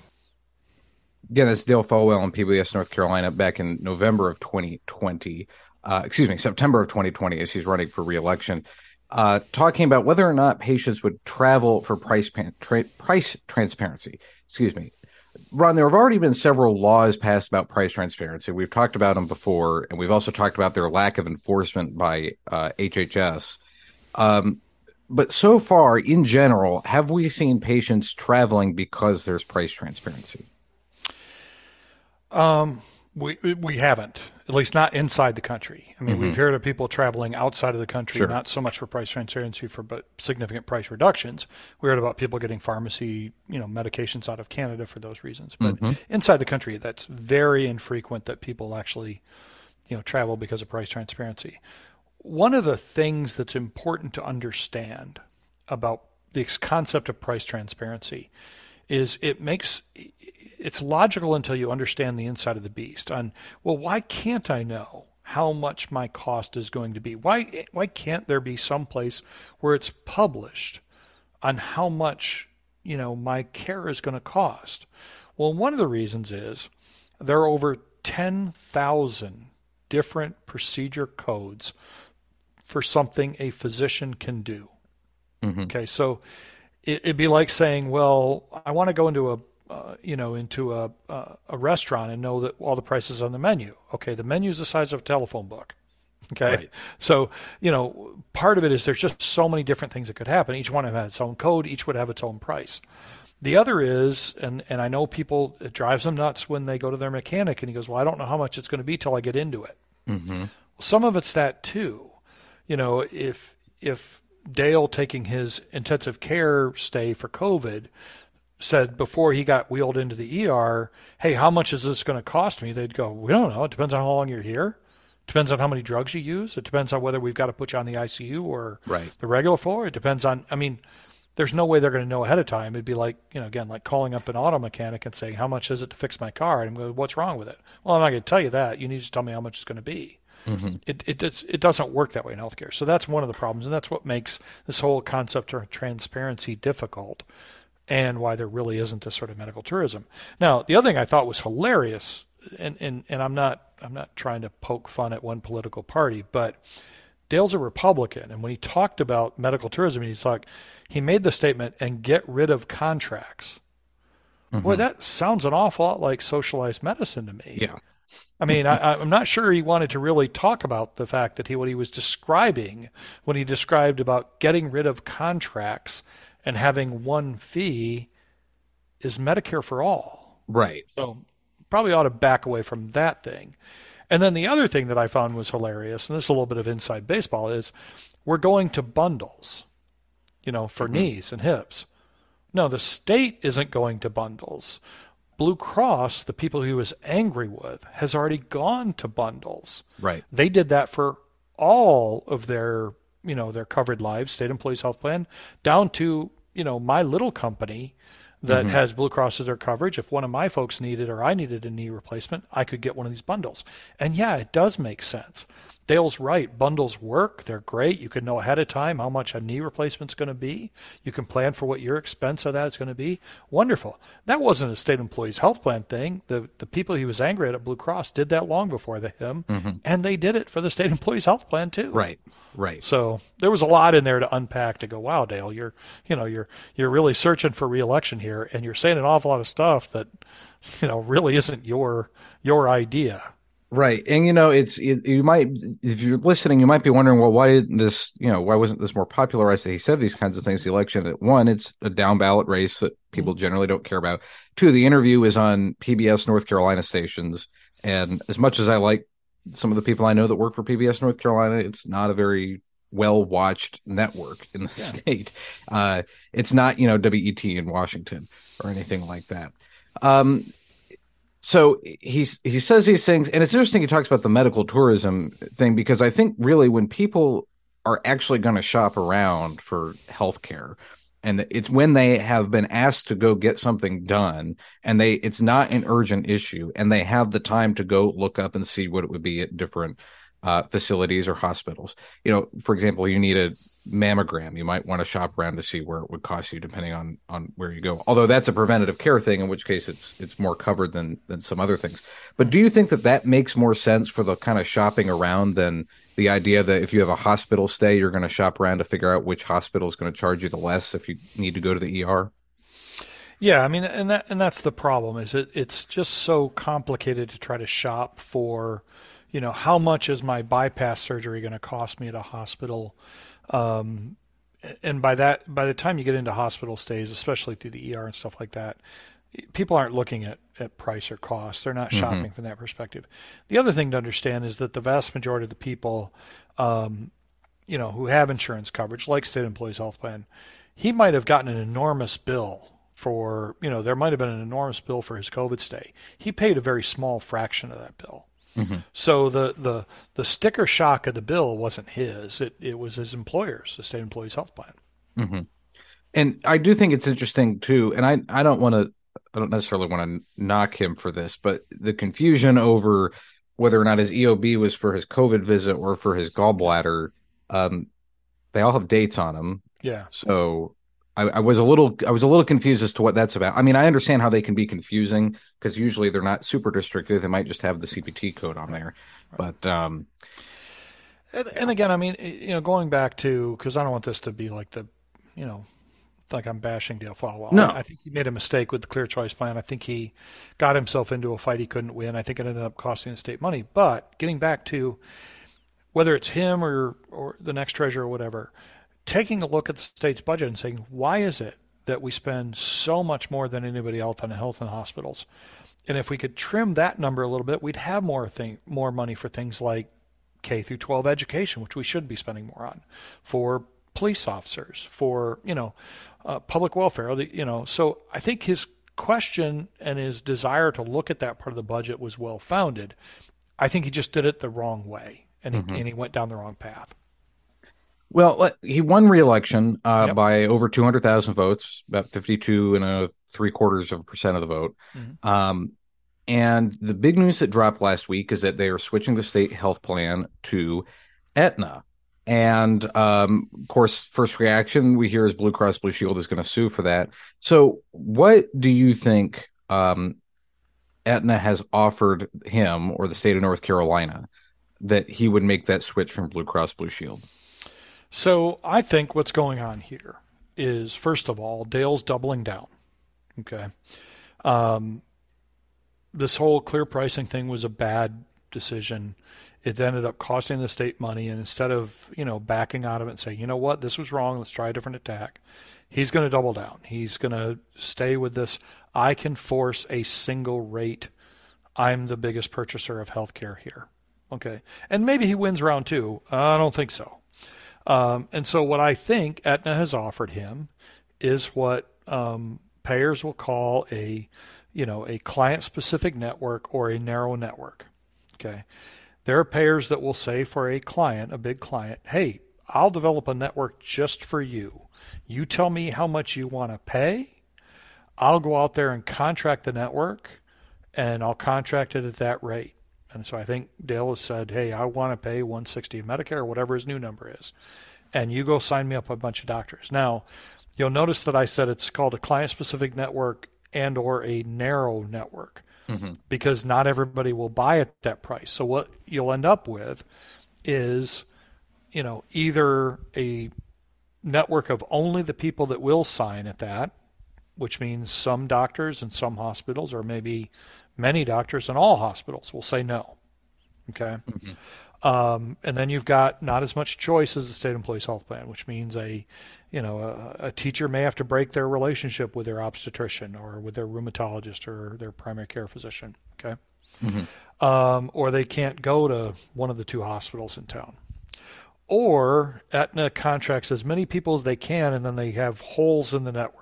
S1: again, that's Dale Folwell in PBS North Carolina back in November of 2020. Uh, excuse me, September of 2020, as he's running for reelection, uh, talking about whether or not patients would travel for price tra- price transparency. Excuse me, Ron. There have already been several laws passed about price transparency. We've talked about them before, and we've also talked about their lack of enforcement by uh, HHS. Um, but so far, in general, have we seen patients traveling because there's price transparency?
S2: Um, we we haven't, at least not inside the country. I mean, mm-hmm. we've heard of people traveling outside of the country,
S1: sure.
S2: not so much for price transparency, for but significant price reductions. We heard about people getting pharmacy, you know, medications out of Canada for those reasons. But mm-hmm. inside the country, that's very infrequent that people actually, you know, travel because of price transparency. One of the things that's important to understand about the concept of price transparency is it makes it's logical until you understand the inside of the beast on well why can't i know how much my cost is going to be why why can't there be some place where it's published on how much you know my care is going to cost well one of the reasons is there are over 10,000 different procedure codes for something a physician can do. Mm-hmm. Okay, so it, would be like saying, "Well, I want to go into a, uh, you know, into a uh, a restaurant and know that all the prices on the menu." Okay, the menu is the size of a telephone book. Okay, right. so you know, part of it is there's just so many different things that could happen. Each one of them has its own code. Each would have its own price. The other is, and and I know people it drives them nuts when they go to their mechanic and he goes, "Well, I don't know how much it's going to be till I get into it." Mm-hmm. Some of it's that too you know, if if Dale taking his intensive care stay for COVID said before he got wheeled into the ER, "Hey, how much is this going to cost me?" They'd go, "We don't know. It depends on how long you're here. It depends on how many drugs you use. It depends on whether we've got to put you on the ICU or
S1: right.
S2: the regular floor. It depends on. I mean." There's no way they're going to know ahead of time. It'd be like, you know, again, like calling up an auto mechanic and saying, "How much is it to fix my car?" And I'm going, "What's wrong with it?" Well, I'm not going to tell you that. You need to tell me how much it's going to be. Mm-hmm. It it does, it doesn't work that way in healthcare. So that's one of the problems, and that's what makes this whole concept of transparency difficult, and why there really isn't this sort of medical tourism. Now, the other thing I thought was hilarious, and and and I'm not I'm not trying to poke fun at one political party, but Dale's a Republican, and when he talked about medical tourism, he's like, he made the statement and get rid of contracts. Mm-hmm. Boy, that sounds an awful lot like socialized medicine to me.
S1: Yeah.
S2: I mean, I, am not sure he wanted to really talk about the fact that he what he was describing when he described about getting rid of contracts and having one fee is Medicare for all.
S1: Right.
S2: So probably ought to back away from that thing. And then the other thing that I found was hilarious, and this is a little bit of inside baseball, is we're going to bundles, you know, for mm-hmm. knees and hips. No, the state isn't going to bundles. Blue Cross, the people he was angry with, has already gone to bundles.
S1: Right.
S2: They did that for all of their, you know, their covered lives, state employees health plan, down to, you know, my little company that mm-hmm. has Blue Cross as their coverage. If one of my folks needed or I needed a knee replacement, I could get one of these bundles. And yeah, it does make sense. Dale's right. Bundles work. They're great. You can know ahead of time how much a knee replacement's going to be. You can plan for what your expense of that is going to be. Wonderful. That wasn't a state employees health plan thing. The the people he was angry at at Blue Cross did that long before the, him, mm-hmm. and they did it for the state employees health plan too.
S1: Right. Right.
S2: So there was a lot in there to unpack to go, wow, Dale, you're you know you're you're really searching for reelection here, and you're saying an awful lot of stuff that you know really isn't your your idea.
S1: Right. And you know, it's it, you might if you're listening, you might be wondering, well, why didn't this, you know, why wasn't this more popularized that he said these kinds of things the election? That one, it's a down ballot race that people mm-hmm. generally don't care about. Two, the interview is on PBS North Carolina stations. And as much as I like some of the people I know that work for PBS North Carolina, it's not a very well watched network in the yeah. state. Uh, it's not, you know, WET in Washington or anything like that. Um, so he's he says these things, and it's interesting he talks about the medical tourism thing because I think really when people are actually going to shop around for healthcare, and it's when they have been asked to go get something done, and they it's not an urgent issue, and they have the time to go look up and see what it would be at different uh, facilities or hospitals. You know, for example, you need a mammogram. You might want to shop around to see where it would cost you, depending on on where you go. Although that's a preventative care thing, in which case it's it's more covered than than some other things. But do you think that that makes more sense for the kind of shopping around than the idea that if you have a hospital stay, you're going to shop around to figure out which hospital is going to charge you the less if you need to go to the ER?
S2: Yeah, I mean, and that and that's the problem is it it's just so complicated to try to shop for, you know, how much is my bypass surgery going to cost me at a hospital, um, and by that by the time you get into hospital stays, especially through the ER and stuff like that, people aren't looking at, at price or cost. They're not mm-hmm. shopping mm-hmm. from that perspective. The other thing to understand is that the vast majority of the people, um, you know, who have insurance coverage, like State Employees Health Plan, he might have gotten an enormous bill for, you know, there might have been an enormous bill for his COVID stay. He paid a very small fraction of that bill. Mm-hmm. So the, the the sticker shock of the bill wasn't his; it it was his employer's, the state employees health plan.
S1: Mm-hmm. And I do think it's interesting too. And I I don't want to I don't necessarily want to knock him for this, but the confusion over whether or not his EOB was for his COVID visit or for his gallbladder, um, they all have dates on them.
S2: Yeah.
S1: So I, I, was a little I was a little confused as to what that's about. I mean, I understand how they can be confusing because usually they're not super restricted. They might just have the CPT code on there, right. but um,
S2: and, and again, I mean, you know, going back to because I don't want this to be like the you know like I'm bashing Dale Folwell.
S1: No,
S2: I, I, think he made a mistake with the Clear Choice Plan. I think he got himself into a fight he couldn't win. I think it ended up costing the state money. But getting back to whether it's him or or the next treasurer or whatever, taking a look at the state's budget and saying why is it that we spend so much more than anybody else on health and hospitals, and if we could trim that number a little bit, we'd have more thing more money for things like K through 12 education, which we should be spending more on, for police officers, for you know uh, public welfare. You know, so I think his question and his desire to look at that part of the budget was well founded. I think he just did it the wrong way, and mm-hmm. and he went down the wrong path.
S1: Well, he won re-election uh, yep. by over 200,000 votes, about 52 and a three quarters of a percent of the vote. Mm-hmm. Um, and the big news that dropped last week is that they are switching the state health plan to Aetna. And um, of course, first reaction we hear is Blue Cross Blue Shield is going to sue for that. So, what do you think um, Aetna has offered him or the state of North Carolina that he would make that switch from Blue Cross Blue Shield?
S2: So, I think what's going on here is first of all, Dale's doubling down. Okay. Um, this whole clear pricing thing was a bad decision it ended up costing the state money. And instead of, you know, backing out of it and saying, you know what, this was wrong, let's try a different attack, he's going to double down. He's going to stay with this. I can force a single rate. I'm the biggest purchaser of healthcare here. Okay. And maybe he wins round two. I don't think so. Um, and so what I think Aetna has offered him is what um, payers will call a, you know, a client specific network or a narrow network. Okay. There are payers that will say for a client, a big client, hey, I'll develop a network just for you. You tell me how much you want to pay. I'll go out there and contract the network and I'll contract it at that rate. And so I think Dale has said, hey, I want to pay 160 of Medicare or whatever his new number is. And you go sign me up a bunch of doctors. Now, you'll notice that I said it's called a client specific network and or a narrow network mm-hmm. because not everybody will buy at that price. So what you'll end up with is, you know, either a network of only the people that will sign at that, which means some doctors and some hospitals, or maybe many doctors in all hospitals will say no. Okay. Mm-hmm. Um, and then you've got not as much choice as the state employees health plan, which means a, you know, a, a, teacher may have to break their relationship with their obstetrician or with their rheumatologist or their primary care physician. Okay. Mm-hmm. Um, or they can't go to one of the two hospitals in town. Or Aetna contracts as many people as they can, and then they have holes in the network.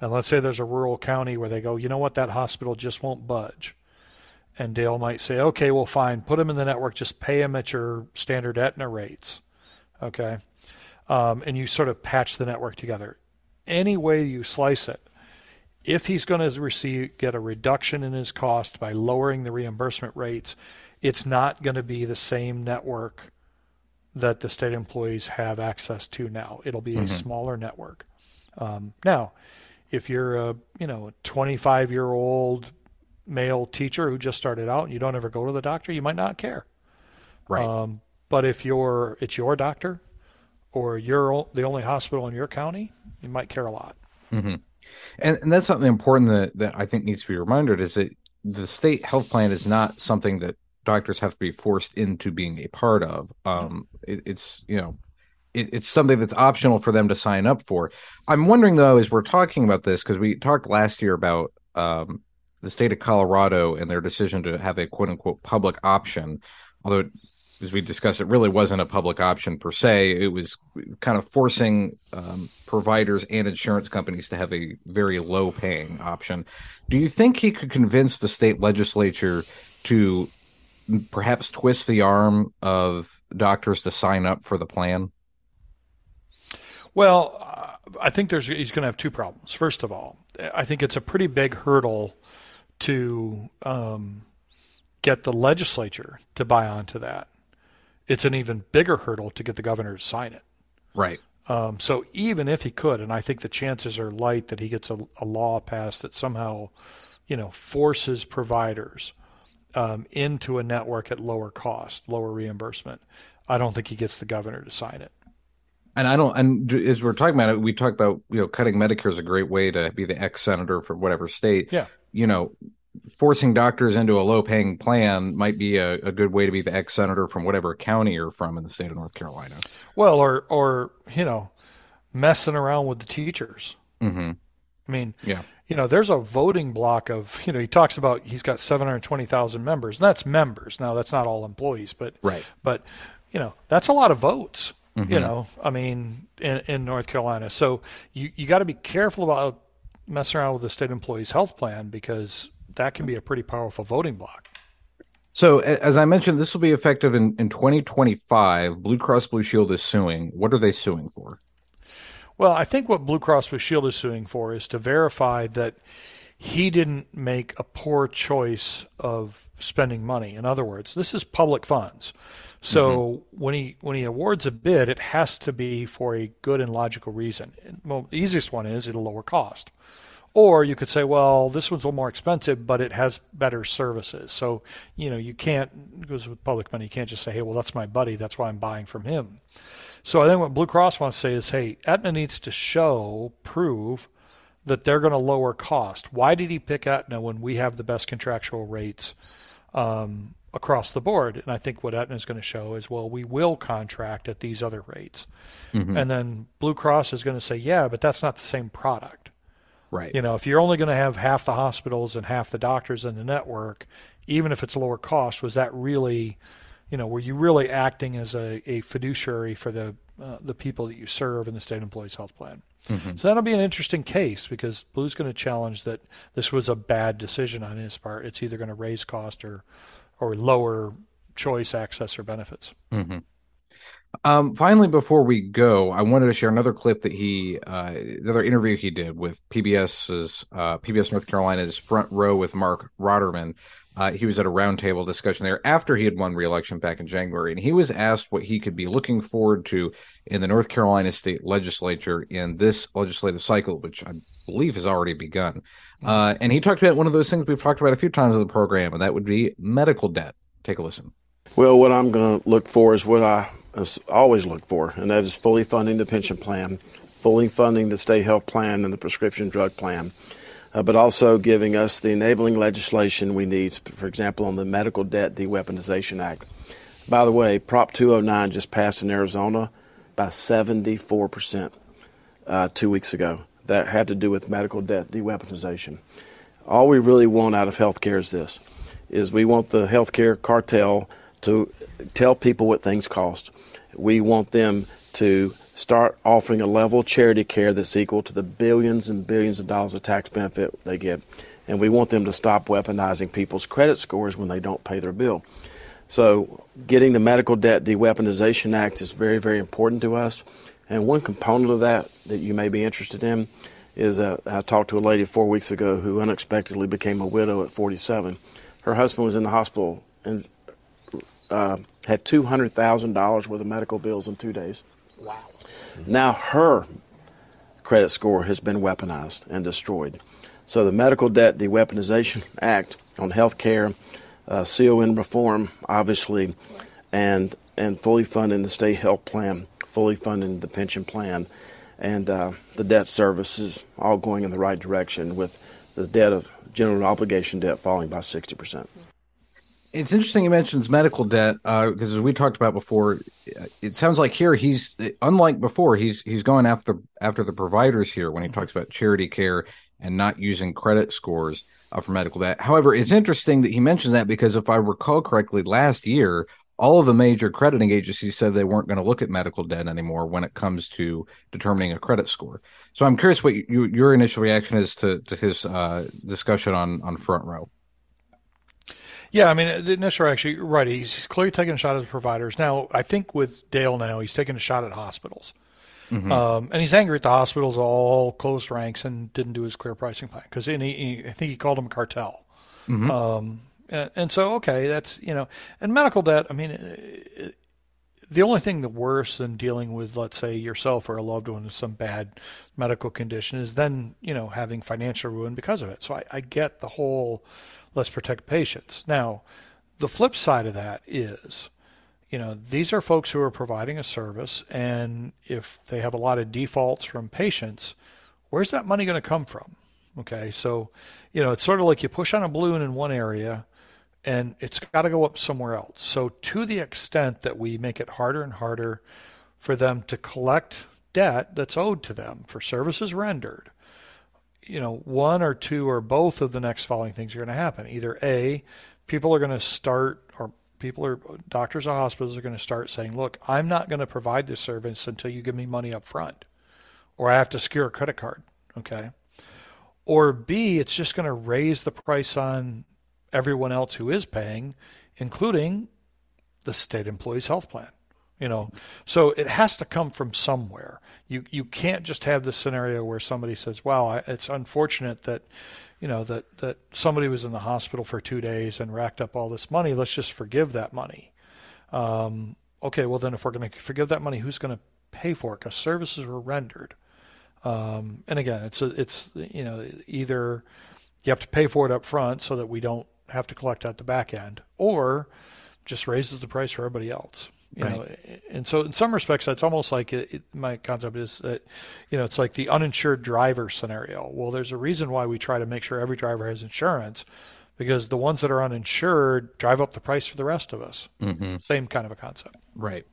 S2: And let's say there's a rural county where they go, you know what, that hospital just won't budge and Dale might say, okay, well, fine, put them in the network, just pay them at your standard Aetna rates. Okay. Um, and you sort of patch the network together. Any way you slice it, if he's going to receive get a reduction in his cost by lowering the reimbursement rates, it's not going to be the same network that the state employees have access to now. It'll be mm-hmm. a smaller network. Um, now, if you're a you know 25 year old male teacher who just started out and you don't ever go to the doctor, you might not care.
S1: Right. Um,
S2: but if you're it's your doctor or you're the only hospital in your county, you might care a lot.
S1: Mm-hmm. And, and that's something important that, that I think needs to be reminded is that the state health plan is not something that doctors have to be forced into being a part of. Um, it, it's you know, it, it's something that's optional for them to sign up for. I'm wondering though, as we're talking about this, because we talked last year about um, the state of Colorado and their decision to have a quote unquote public option, although as we discussed, it really wasn't a public option per se. It was kind of forcing um, providers and insurance companies to have a very low paying option. Do you think he could convince the state legislature to perhaps twist the arm of doctors to sign up for the plan?
S2: Well, I think there's he's going to have two problems. First of all, I think it's a pretty big hurdle to um, get the legislature to buy onto that. It's an even bigger hurdle to get the governor to sign it.
S1: Right.
S2: Um, so even if he could, and I think the chances are light that he gets a, a law passed that somehow, you know, forces providers um, into a network at lower cost, lower reimbursement. I don't think he gets the governor to sign it.
S1: And I don't. And as we're talking about it, we talk about you know cutting Medicare is a great way to be the ex senator for whatever state.
S2: Yeah.
S1: You know, forcing doctors into a low paying plan might be a, a good way to be the ex senator from whatever county you're from in the state of North Carolina.
S2: Well, or or you know, messing around with the teachers.
S1: Mm-hmm.
S2: I mean,
S1: yeah
S2: you know, there's a voting block of, you know, he talks about he's got 720,000 members. And that's members. Now, that's not all employees, but,
S1: right.
S2: but, you know, that's a lot of votes, mm-hmm. you know, I mean, in, in North Carolina. So you, you got to be careful about messing around with the state employees health plan because that can be a pretty powerful voting block.
S1: So, as I mentioned, this will be effective in, in 2025. Blue Cross Blue Shield is suing. What are they suing for?
S2: Well, I think what Blue Cross Blue Shield is suing for is to verify that he didn't make a poor choice of spending money. In other words, this is public funds. So mm-hmm. when he when he awards a bid, it has to be for a good and logical reason. Well, the easiest one is it'll lower cost. Or you could say, well, this one's a little more expensive, but it has better services. So, you know, you can't, because with public money, you can't just say, hey, well, that's my buddy. That's why I'm buying from him. So I think what Blue Cross wants to say is, hey, Aetna needs to show, prove that they're going to lower cost. Why did he pick Aetna when we have the best contractual rates um, across the board? And I think what Aetna is going to show is, well, we will contract at these other rates. Mm-hmm. And then Blue Cross is going to say, yeah, but that's not the same product.
S1: Right.
S2: You know, if you're only going to have half the hospitals and half the doctors in the network, even if it's lower cost, was that really you know, were you really acting as a, a fiduciary for the uh, the people that you serve in the state employees health plan? Mm-hmm. So that'll be an interesting case because Blue's going to challenge that this was a bad decision on his part. It's either going to raise cost or or lower choice, access, or benefits.
S1: Mm-hmm. Um, finally, before we go, I wanted to share another clip that he, uh, another interview he did with PBS's uh, PBS North Carolina's Front Row with Marc Rotterman. Uh, he was at a roundtable discussion there after he had won re-election back in January, and he was asked what he could be looking forward to in the North Carolina state legislature in this legislative cycle, which I believe has already begun. Uh, and he talked about one of those things we've talked about a few times in the program, and that would be medical debt. Take a listen.
S4: Well, what I'm going to look for is what I always look for, and that is fully funding the pension plan, fully funding the state health plan and the prescription drug plan uh, but also giving us the enabling legislation we need, for example, on the Medical Debt Deweaponization Act. By the way, Prop 209 just passed in Arizona by 74% uh, two weeks ago. That had to do with medical debt deweaponization. All we really want out of healthcare is this: is we want the healthcare cartel to tell people what things cost. We want them to start offering a level of charity care that's equal to the billions and billions of dollars of tax benefit they get. And we want them to stop weaponizing people's credit scores when they don't pay their bill. So, getting the Medical Debt Deweaponization Act is very, very important to us. And one component of that that you may be interested in is uh, I talked to a lady four weeks ago who unexpectedly became a widow at 47. Her husband was in the hospital and uh, had two hundred thousand dollars worth of medical bills in two days. Wow! Now her credit score has been weaponized and destroyed. So the Medical Debt De-Weaponization Act on health care, uh, CON reform, obviously, and and fully funding the state health plan, fully funding the pension plan, and uh, the debt services all going in the right direction with the debt of general obligation debt falling by 60%.
S1: It's interesting he mentions medical debt because, uh, as we talked about before, it sounds like here he's unlike before. He's he's going after after the providers here when he talks about charity care and not using credit scores uh, for medical debt. However, it's interesting that he mentions that because if I recall correctly, last year all of the major crediting agencies said they weren't going to look at medical debt anymore when it comes to determining a credit score. So I'm curious what you, your initial reaction is to, to his uh, discussion on on front row.
S2: Yeah, I mean, the initial actually right. He's, he's clearly taking a shot at the providers. Now, I think with Dale now, he's taking a shot at hospitals. Mm-hmm. Um, and he's angry at the hospitals all closed ranks and didn't do his clear pricing plan because I think he called them a cartel. Mm-hmm. Um, and, and, so, okay, that's, you know, and medical debt, I mean, it, the only thing the worse than dealing with, let's say, yourself or a loved one with some bad medical condition is then, you know, having financial ruin because of it. So I, I get the whole let's protect patients. Now, the flip side of that is, you know, these are folks who are providing a service, and if they have a lot of defaults from patients, where's that money going to come from? Okay, so, you know, it's sort of like you push on a balloon in one area and it's got to go up somewhere else. So, to the extent that we make it harder and harder for them to collect debt that's owed to them for services rendered, you know, one or two or both of the next following things are going to happen. Either A, people are going to start, or people are, doctors or hospitals are going to start saying, look, I'm not going to provide this service until you give me money up front, or I have to secure a credit card. Okay. Or B, it's just going to raise the price on everyone else who is paying, including the state employees health plan. You know, so it has to come from somewhere. You you can't just have this scenario where somebody says, "Wow, I, it's unfortunate that." You know that that somebody was in the hospital for two days and racked up all this money. Let's just forgive that money. Um, okay, well then, if we're going to forgive that money, who's going to pay for it? Because services were rendered. Um, and again, it's a, it's you know either you have to pay for it up front so that we don't have to collect at the back end, or just raises the price for everybody else. You right. know, and so in some respects, that's almost like it, it, my concept is that, you know, it's like the uninsured driver scenario. Well, there's a reason why we try to make sure every driver has insurance, because the ones that are uninsured drive up the price for the rest of us. Mm-hmm. Same kind of a concept.
S1: Right.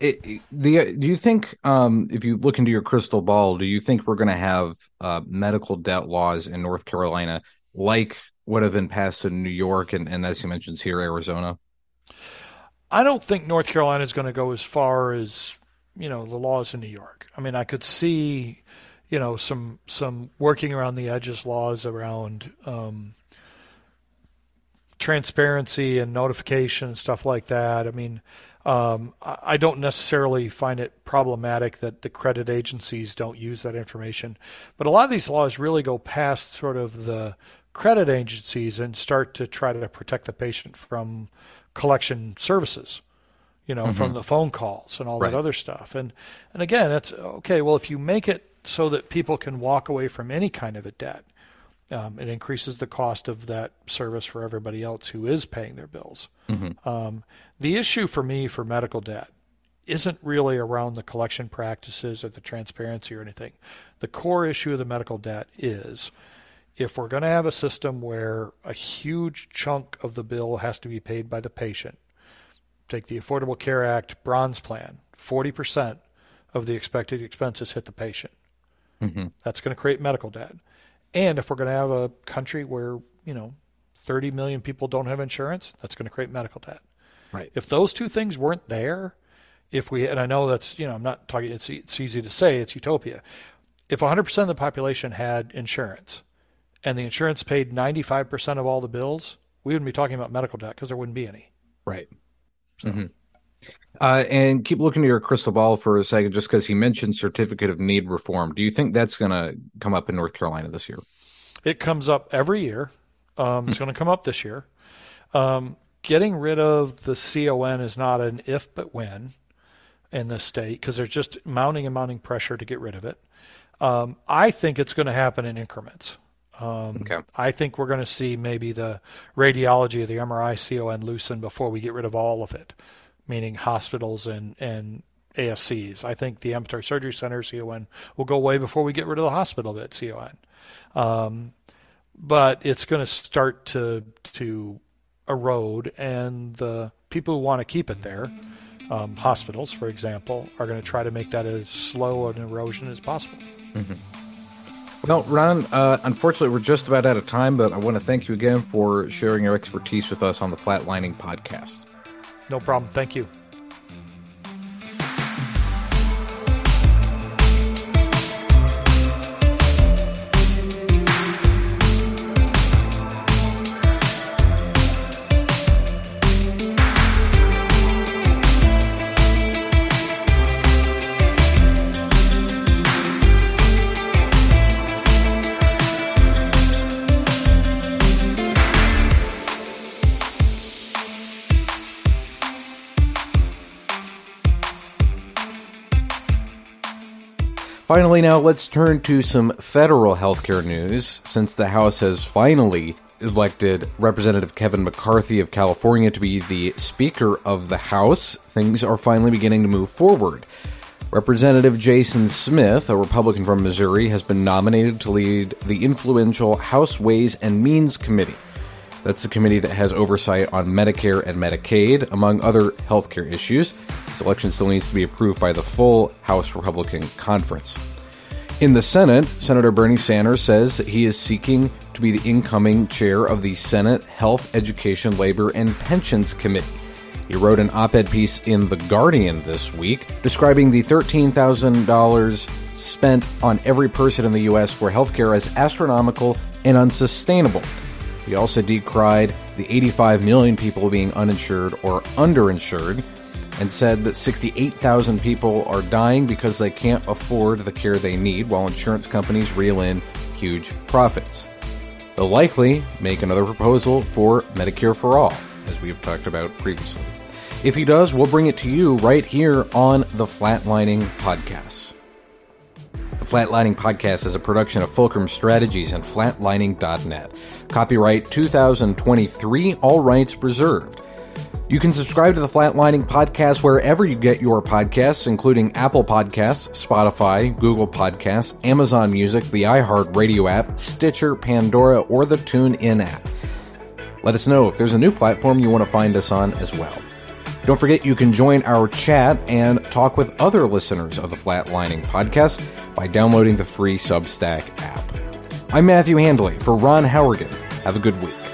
S1: It, the do you think um, if you look into your crystal ball, do you think we're going to have uh, medical debt laws in North Carolina like what have been passed in New York and, and as you mentioned here, Arizona?
S2: I don't think North Carolina is going to go as far as you know the laws in New York. I mean, I could see you know some some working around the edges laws around um, transparency and notification and stuff like that. I mean, um, I don't necessarily find it problematic that the credit agencies don't use that information, but a lot of these laws really go past sort of the credit agencies and start to try to protect the patient from collection services you know, mm-hmm. from the phone calls and all right. that other stuff. And and again, it's okay. Well, if you make it so that people can walk away from any kind of a debt, um, it increases the cost of that service for everybody else who is paying their bills. Mm-hmm. Um, the issue for me for medical debt isn't really around the collection practices or the transparency or anything. The core issue of the medical debt is if we're going to have a system where a huge chunk of the bill has to be paid by the patient, take the Affordable Care Act bronze plan, 40% of the expected expenses hit the patient. Mm-hmm. That's going to create medical debt. And if we're going to have a country where, you know, 30 million people don't have insurance, that's going to create medical debt.
S1: Right.
S2: If those two things weren't there, if we, and I know that's, you know, I'm not talking, it's, it's easy to say, it's utopia. If 100% of the population had insurance, and the insurance paid 95% of all the bills, we wouldn't be talking about medical debt because there wouldn't be any.
S1: Right. So. Mm-hmm. Uh, and keep looking to your crystal ball for a second, just because he mentioned certificate of need reform. Do you think that's going to come up in North Carolina this year?
S2: It comes up every year. Um, it's hmm. going to come up this year. Um, getting rid of the CON is not an if but when in the state because there's just mounting and mounting pressure to get rid of it. Um, I think it's going to happen in increments. Um, okay. I think we're going to see maybe the radiology of the MRI CON loosen before we get rid of all of it, meaning hospitals and, and ASCs. I think the ambulatory surgery center CON will go away before we get rid of the hospital bit CON. Um, but it's going to start to to erode, and the people who want to keep it there, um, hospitals, for example, are going to try to make that as slow an erosion as possible.
S1: Mm-hmm. Well, Ron, uh, unfortunately, we're just about out of time, but I want to thank you again for sharing your expertise with us on the Flatlining podcast.
S2: No problem. Thank you.
S1: Finally, now let's turn to some federal healthcare news. Since the House has finally elected Representative Kevin McCarthy of California to be the Speaker of the House, things are finally beginning to move forward. Representative Jason Smith, a Republican from Missouri, has been nominated to lead the influential House Ways and Means Committee. That's the committee that has oversight on Medicare and Medicaid, among other healthcare issues. Election still needs to be approved by the full House Republican Conference. In the Senate, Senator Bernie Sanders says he is seeking to be the incoming chair of the Senate Health, Education, Labor, and Pensions Committee. He wrote an op ed piece in The Guardian this week describing the $13,000 spent on every person in the U.S. for healthcare as astronomical and unsustainable. He also decried the 85 million people being uninsured or underinsured and said that 68,000 people are dying because they can't afford the care they need while insurance companies reel in huge profits. They'll likely make another proposal for Medicare for All, as we've talked about previously. If he does, we'll bring it to you right here on the Flatlining Podcast. The Flatlining Podcast is a production of Fulcrum Strategies and flatlining.net. Copyright 2023, all rights reserved. You can subscribe to the Flatlining Podcast wherever you get your podcasts, including Apple Podcasts, Spotify, Google Podcasts, Amazon Music, the iHeartRadio app, Stitcher, Pandora, or the TuneIn app. Let us know if there's a new platform you want to find us on as well. Don't forget you can join our chat and talk with other listeners of the Flatlining Podcast by downloading the free Substack app. I'm Matthew Handley for Ron Howrigon. Have a good week.